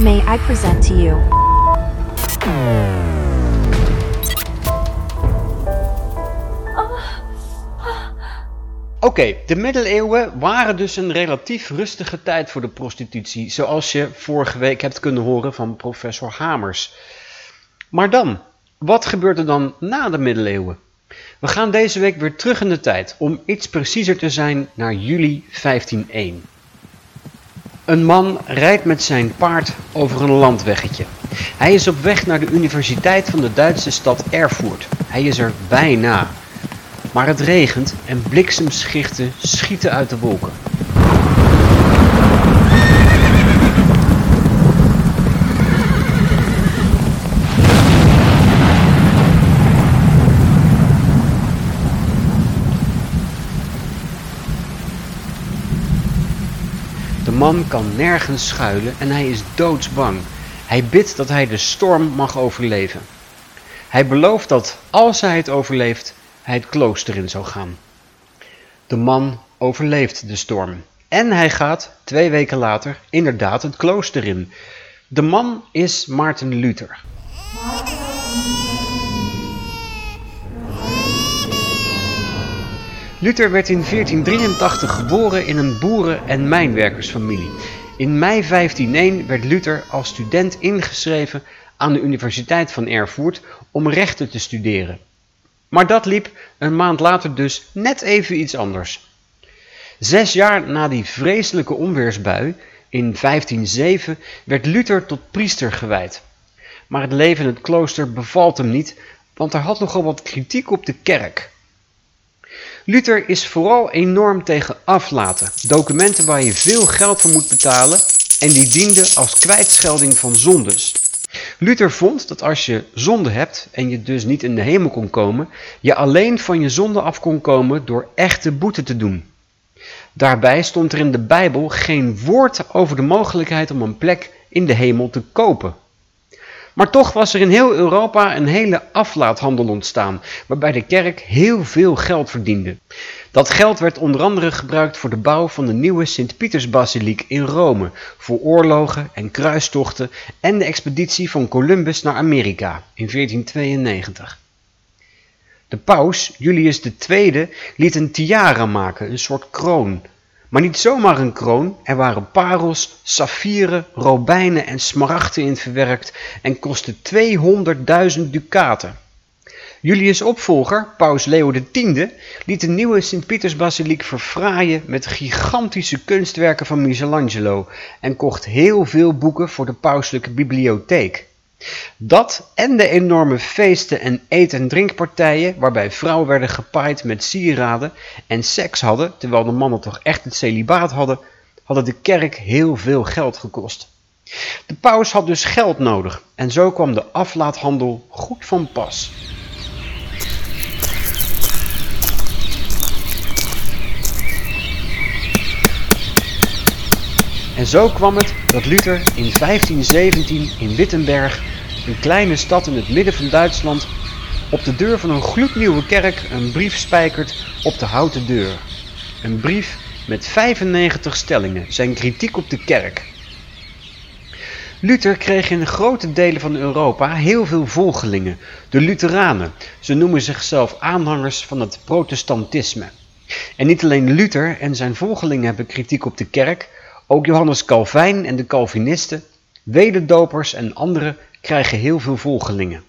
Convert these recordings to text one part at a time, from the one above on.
May I present to you? Oké, de middeleeuwen waren dus een relatief rustige tijd voor de prostitutie, zoals je vorige week hebt kunnen horen van professor Hamers. Maar dan, wat gebeurt er dan na de middeleeuwen? We gaan deze week weer terug in de tijd, om iets preciezer te zijn naar juli 1501. Een man rijdt met zijn paard over een landweggetje. Hij is op weg naar de universiteit van de Duitse stad Erfurt. Hij is er bijna. Maar het regent en bliksemschichten schieten uit de wolken. Man kan nergens schuilen en hij is doodsbang. Hij bidt dat hij de storm mag overleven. Hij belooft dat als hij het overleeft, hij het klooster in zou gaan. De man overleeft de storm. En hij gaat, twee weken later, inderdaad het klooster in. De man is Maarten Luther. Luther werd in 1483 geboren in een boeren- en mijnwerkersfamilie. In mei 1501 werd Luther als student ingeschreven aan de Universiteit van Erfurt om rechten te studeren. Maar dat liep een maand later dus net even iets anders. Zes jaar na die vreselijke onweersbui, in 1507, werd Luther tot priester gewijd. Maar het leven in het klooster bevalt hem niet, want er had nogal wat kritiek op de kerk. Luther is vooral enorm tegen aflaten, documenten waar je veel geld voor moet betalen en die dienden als kwijtschelding van zondes. Luther vond dat als je zonde hebt en je dus niet in de hemel kon komen, je alleen van je zonde af kon komen door echte boete te doen. Daarbij stond er in de Bijbel geen woord over de mogelijkheid om een plek in de hemel te kopen. Maar toch was er in heel Europa een hele aflaathandel ontstaan, waarbij de kerk heel veel geld verdiende. Dat geld werd onder andere gebruikt voor de bouw van de nieuwe Sint-Pietersbasiliek in Rome, voor oorlogen en kruistochten en de expeditie van Columbus naar Amerika in 1492. De paus, Julius II, liet een tiara maken, een soort kroon. Maar niet zomaar een kroon, er waren parels, saffieren, robijnen en smaragden in verwerkt en kostte 200.000 ducaten. Julius' opvolger, paus Leo X, liet de nieuwe Sint-Pietersbasiliek verfraaien met gigantische kunstwerken van Michelangelo en kocht heel veel boeken voor de pauselijke bibliotheek. Dat en de enorme feesten en eet- en drinkpartijen waarbij vrouwen werden gepaaid met sieraden en seks hadden, terwijl de mannen toch echt het celibaat hadden, hadden de kerk heel veel geld gekost. De paus had dus geld nodig en zo kwam de aflaathandel goed van pas. En zo kwam het dat Luther in 1517 in Wittenberg, een kleine stad in het midden van Duitsland, op de deur van een gloednieuwe kerk een brief spijkert op de houten deur. Een brief met 95 stellingen, zijn kritiek op de kerk. Luther kreeg in grote delen van Europa heel veel volgelingen, de Lutheranen. Ze noemen zichzelf aanhangers van het protestantisme. En niet alleen Luther en zijn volgelingen hebben kritiek op de kerk, ook Johannes Calvijn en de Calvinisten, wederdopers en anderen krijgen heel veel volgelingen.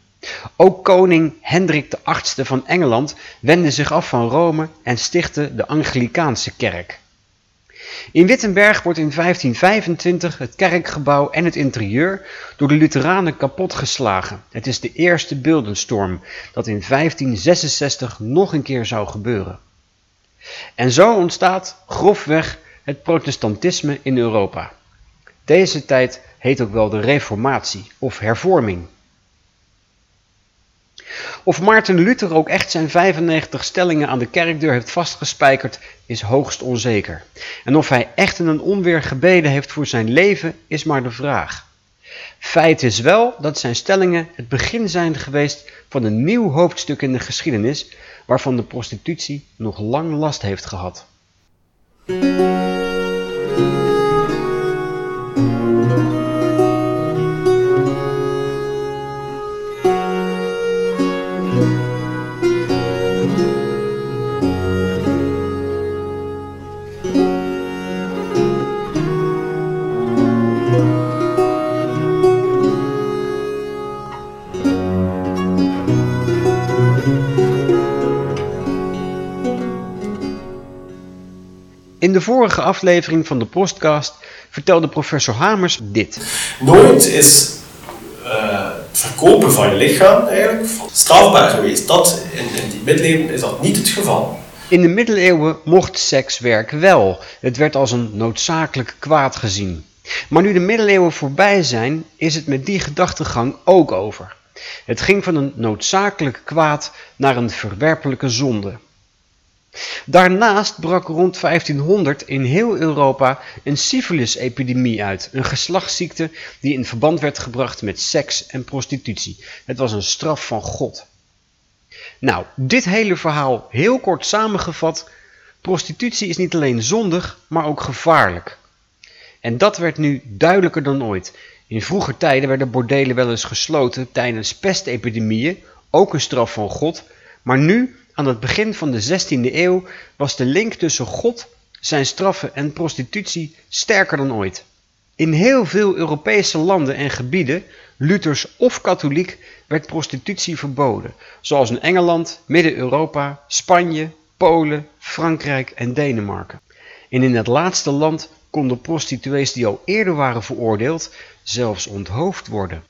Ook koning Hendrik VIII van Engeland wendde zich af van Rome en stichtte de Anglikaanse kerk. In Wittenberg wordt in 1525 het kerkgebouw en het interieur door de Lutheranen kapotgeslagen. Het is de eerste beeldenstorm dat in 1566 nog een keer zou gebeuren. En zo ontstaat grofweg het protestantisme in Europa. Deze tijd heet ook wel de Reformatie of hervorming. Of Maarten Luther ook echt zijn 95 stellingen aan de kerkdeur heeft vastgespijkerd, is hoogst onzeker. En of hij echt in een onweer gebeden heeft voor zijn leven, is maar de vraag. Feit is wel dat zijn stellingen het begin zijn geweest van een nieuw hoofdstuk in de geschiedenis, waarvan de prostitutie nog lang last heeft gehad. De vorige aflevering van de podcast vertelde professor Hamers dit. Nooit is uh, het verkopen van je lichaam eigenlijk strafbaar geweest. Dat, in, in die middeleeuwen is dat niet het geval. In de middeleeuwen mocht sekswerk wel. Het werd als een noodzakelijk kwaad gezien. Maar nu de middeleeuwen voorbij zijn, is het met die gedachtegang ook over. Het ging van een noodzakelijk kwaad naar een verwerpelijke zonde. Daarnaast brak rond 1500 in heel Europa een syphilis-epidemie uit, een geslachtsziekte die in verband werd gebracht met seks en prostitutie. Het was een straf van God. Nou, dit hele verhaal heel kort samengevat. Prostitutie is niet alleen zondig, maar ook gevaarlijk. En dat werd nu duidelijker dan ooit. In vroeger tijden werden bordelen wel eens gesloten tijdens pestepidemieën, ook een straf van God. Maar nu, aan het begin van de 16e eeuw, was de link tussen God, zijn straffen en prostitutie sterker dan ooit. In heel veel Europese landen en gebieden, Luthers of katholiek, werd prostitutie verboden, zoals in Engeland, Midden-Europa, Spanje, Polen, Frankrijk en Denemarken. En in het laatste land konden prostituees die al eerder waren veroordeeld zelfs onthoofd worden.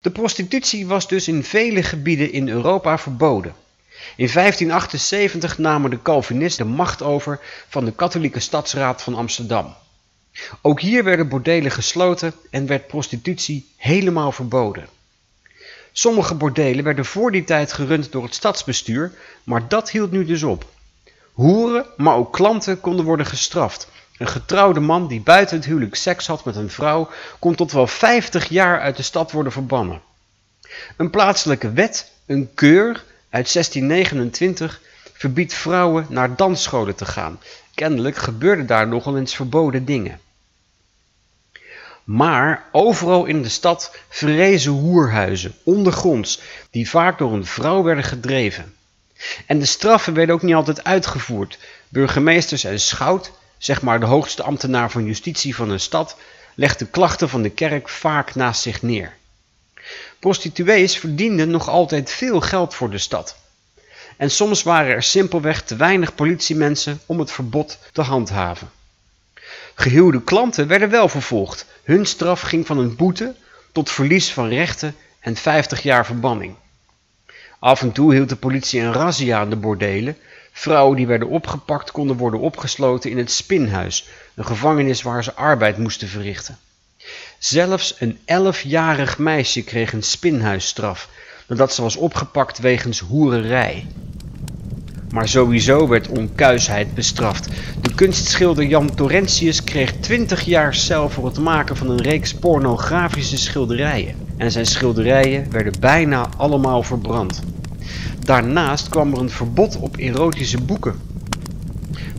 De prostitutie was dus in vele gebieden in Europa verboden. In 1578 namen de Calvinisten de macht over van de katholieke stadsraad van Amsterdam. Ook hier werden bordelen gesloten en werd prostitutie helemaal verboden. Sommige bordelen werden voor die tijd gerund door het stadsbestuur, maar dat hield nu dus op. Hoeren, maar ook klanten konden worden gestraft. Een getrouwde man die buiten het huwelijk seks had met een vrouw kon tot wel 50 jaar uit de stad worden verbannen. Een plaatselijke wet, een keur uit 1629, verbiedt vrouwen naar dansscholen te gaan. Kennelijk gebeurden daar nogal eens verboden dingen. Maar overal in de stad verrezen hoerhuizen, ondergronds, die vaak door een vrouw werden gedreven. En de straffen werden ook niet altijd uitgevoerd. Burgemeesters en schout, zeg maar de hoogste ambtenaar van justitie van een stad, legde klachten van de kerk vaak naast zich neer. Prostituees verdienden nog altijd veel geld voor de stad. En soms waren er simpelweg te weinig politiemensen om het verbod te handhaven. Gehuwde klanten werden wel vervolgd. Hun straf ging van een boete tot verlies van rechten en 50 jaar verbanning. Af en toe hield de politie een razzia aan de bordelen. Vrouwen die werden opgepakt konden worden opgesloten in het spinhuis, een gevangenis waar ze arbeid moesten verrichten. Zelfs een elfjarig meisje kreeg een spinhuisstraf, nadat ze was opgepakt wegens hoererij. Maar sowieso werd onkuisheid bestraft. De kunstschilder Jan Torrentius kreeg 20 jaar cel voor het maken van een reeks pornografische schilderijen. En zijn schilderijen werden bijna allemaal verbrand. Daarnaast kwam er een verbod op erotische boeken.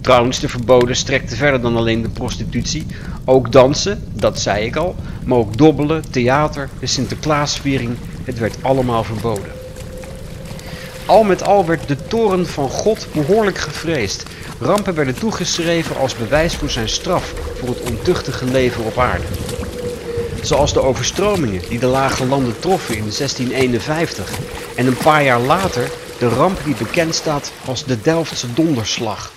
Trouwens, de verboden strekte verder dan alleen de prostitutie. Ook dansen, dat zei ik al, maar ook dobbelen, theater, de Sinterklaasviering, het werd allemaal verboden. Al met al werd de toren van God behoorlijk gevreesd. Rampen werden toegeschreven als bewijs voor zijn straf voor het ontuchtige leven op aarde. Zoals de overstromingen die de lage landen troffen in 1651 en een paar jaar later de ramp die bekend staat als de Delftse donderslag.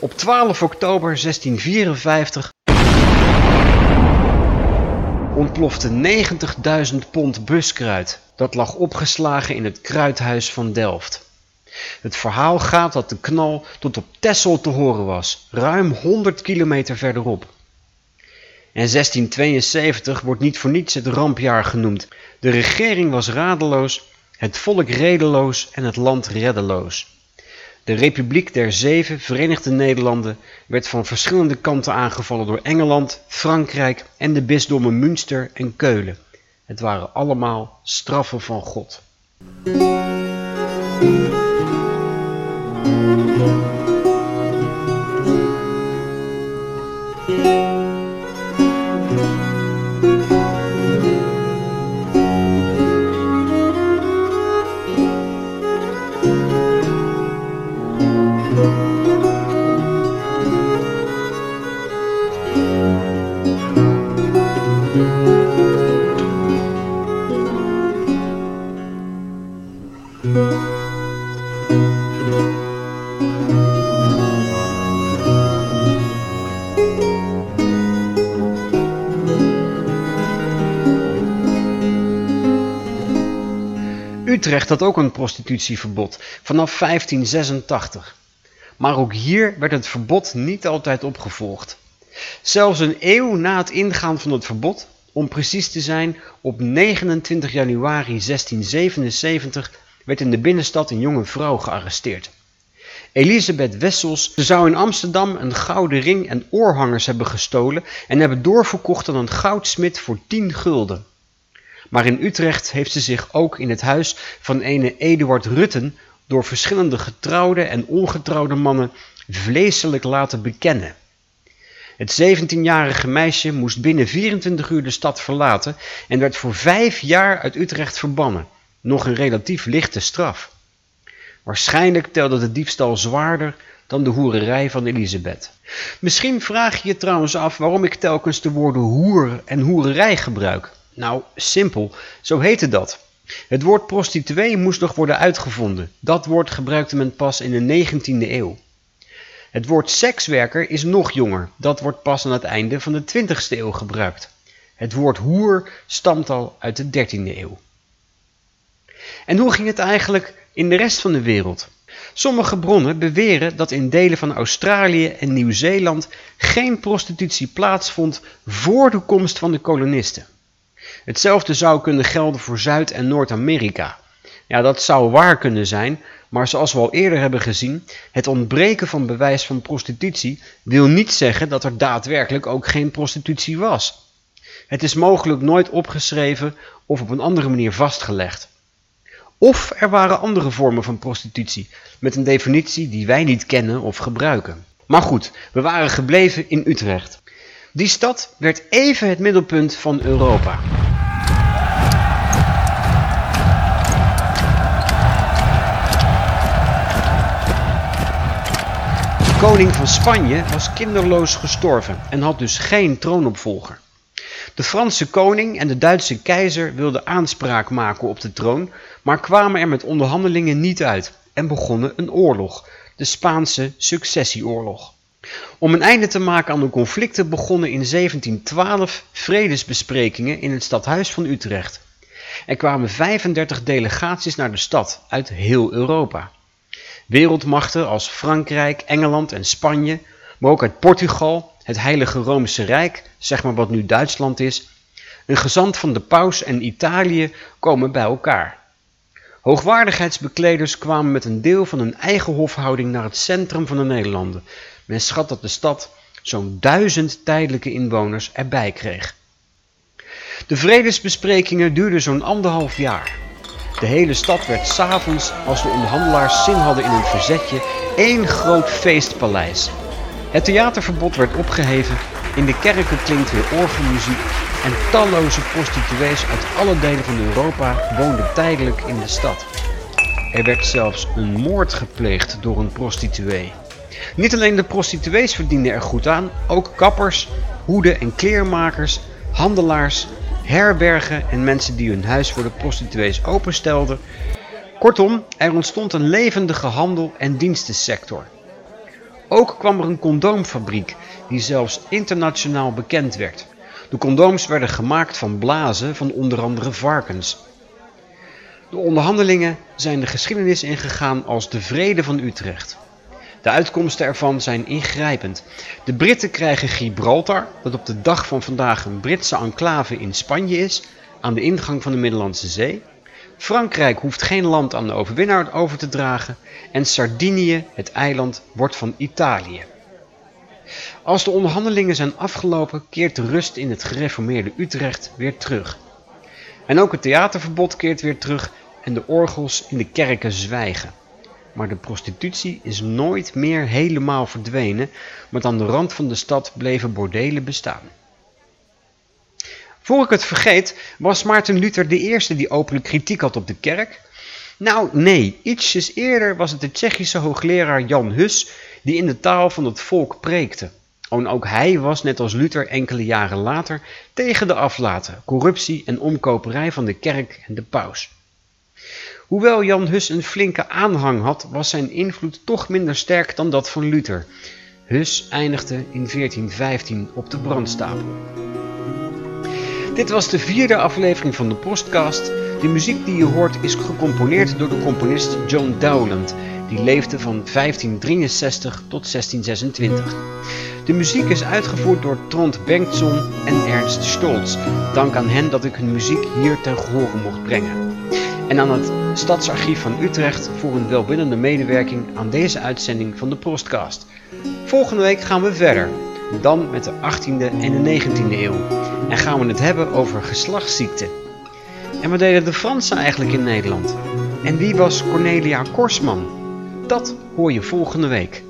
Op 12 oktober 1654 ontplofte 90.000 pond buskruid. Dat lag opgeslagen in het kruidhuis van Delft. Het verhaal gaat dat de knal tot op Texel te horen was, ruim 100 kilometer verderop. En 1672 wordt niet voor niets het rampjaar genoemd. De regering was radeloos, het volk redeloos en het land reddeloos. De Republiek der Zeven Verenigde Nederlanden werd van verschillende kanten aangevallen door Engeland, Frankrijk en de bisdommen Münster en Keulen. Het waren allemaal straffen van God. Utrecht had ook een prostitutieverbod vanaf 1586. Maar ook hier werd het verbod niet altijd opgevolgd. Zelfs een eeuw na het ingaan van het verbod, om precies te zijn op 29 januari 1677, werd in de binnenstad een jonge vrouw gearresteerd. Elisabeth Wessels zou in Amsterdam een gouden ring en oorhangers hebben gestolen en hebben doorverkocht aan een goudsmid voor 10 gulden. Maar in Utrecht heeft ze zich ook in het huis van ene Eduard Rutten door verschillende getrouwde en ongetrouwde mannen vleeselijk laten bekennen. Het 17-jarige meisje moest binnen 24 uur de stad verlaten en werd voor vijf jaar uit Utrecht verbannen. Nog een relatief lichte straf. Waarschijnlijk telde de diefstal zwaarder dan de hoererij van Elisabeth. Misschien vraag je je trouwens af waarom ik telkens de woorden hoer en hoererij gebruik. Nou, simpel, zo heette dat. Het woord prostituee moest nog worden uitgevonden. Dat woord gebruikte men pas in de 19e eeuw. Het woord sekswerker is nog jonger. Dat wordt pas aan het einde van de 20e eeuw gebruikt. Het woord hoer stamt al uit de 13e eeuw. En hoe ging het eigenlijk in de rest van de wereld? Sommige bronnen beweren dat in delen van Australië en Nieuw-Zeeland geen prostitutie plaatsvond voor de komst van de kolonisten. Hetzelfde zou kunnen gelden voor Zuid- en Noord-Amerika. Ja, dat zou waar kunnen zijn, maar zoals we al eerder hebben gezien, het ontbreken van bewijs van prostitutie wil niet zeggen dat er daadwerkelijk ook geen prostitutie was. Het is mogelijk nooit opgeschreven of op een andere manier vastgelegd. Of er waren andere vormen van prostitutie, met een definitie die wij niet kennen of gebruiken. Maar goed, we waren gebleven in Utrecht. Die stad werd even het middelpunt van Europa. Koning van Spanje was kinderloos gestorven en had dus geen troonopvolger. De Franse koning en de Duitse keizer wilden aanspraak maken op de troon, maar kwamen er met onderhandelingen niet uit en begonnen een oorlog, de Spaanse successieoorlog. Om een einde te maken aan de conflicten begonnen in 1712 vredesbesprekingen in het stadhuis van Utrecht. Er kwamen 35 delegaties naar de stad uit heel Europa. Wereldmachten als Frankrijk, Engeland en Spanje, maar ook uit Portugal, het Heilige Romeinse Rijk, zeg maar wat nu Duitsland is, een gezant van de paus en Italië komen bij elkaar. Hoogwaardigheidsbekleders kwamen met een deel van hun eigen hofhouding naar het centrum van de Nederlanden. Men schat dat de stad zo'n duizend tijdelijke inwoners erbij kreeg. De vredesbesprekingen duurden zo'n anderhalf jaar. De hele stad werd s'avonds, als de onderhandelaars zin hadden in een verzetje, één groot feestpaleis. Het theaterverbod werd opgeheven, in de kerken klinkt weer orgelmuziek en talloze prostituees uit alle delen van Europa woonden tijdelijk in de stad. Er werd zelfs een moord gepleegd door een prostituee. Niet alleen de prostituees verdienden er goed aan, ook kappers, hoeden- en kleermakers, handelaars, herbergen en mensen die hun huis voor de prostituees openstelden. Kortom, er ontstond een levendige handel- en dienstensector. Ook kwam er een condoomfabriek die zelfs internationaal bekend werd. De condooms werden gemaakt van blazen van onder andere varkens. De onderhandelingen zijn de geschiedenis ingegaan als de Vrede van Utrecht. De uitkomsten ervan zijn ingrijpend. De Britten krijgen Gibraltar, dat op de dag van vandaag een Britse enclave in Spanje is, aan de ingang van de Middellandse Zee. Frankrijk hoeft geen land aan de overwinnaar over te dragen en Sardinië, het eiland, wordt van Italië. Als de onderhandelingen zijn afgelopen, keert de rust in het gereformeerde Utrecht weer terug. En ook het theaterverbod keert weer terug en de orgels in de kerken zwijgen. Maar de prostitutie is nooit meer helemaal verdwenen, want aan de rand van de stad bleven bordelen bestaan. Voor ik het vergeet, was Maarten Luther de eerste die openlijk kritiek had op de kerk? Nou, nee, ietsjes eerder was het de Tsjechische hoogleraar Jan Hus die in de taal van het volk preekte. En ook hij was, net als Luther enkele jaren later, tegen de aflaten, corruptie en omkoperij van de kerk en de paus. Hoewel Jan Hus een flinke aanhang had, was zijn invloed toch minder sterk dan dat van Luther. Hus eindigde in 1415 op de brandstapel. Dit was de vierde aflevering van de podcast. De muziek die je hoort is gecomponeerd door de componist John Dowland, die leefde van 1563 tot 1626. De muziek is uitgevoerd door Trond Bengtson en Ernst Stolz. Dank aan hen dat ik hun muziek hier ten gehore mocht brengen. En aan het Stadsarchief van Utrecht voor een welwillende medewerking aan deze uitzending van de Prostcast. Volgende week gaan we verder, dan met de 18e en de 19e eeuw. En gaan we het hebben over geslachtsziekten. En wat deden de Fransen eigenlijk in Nederland? En wie was Cornelia Korsman? Dat hoor je volgende week.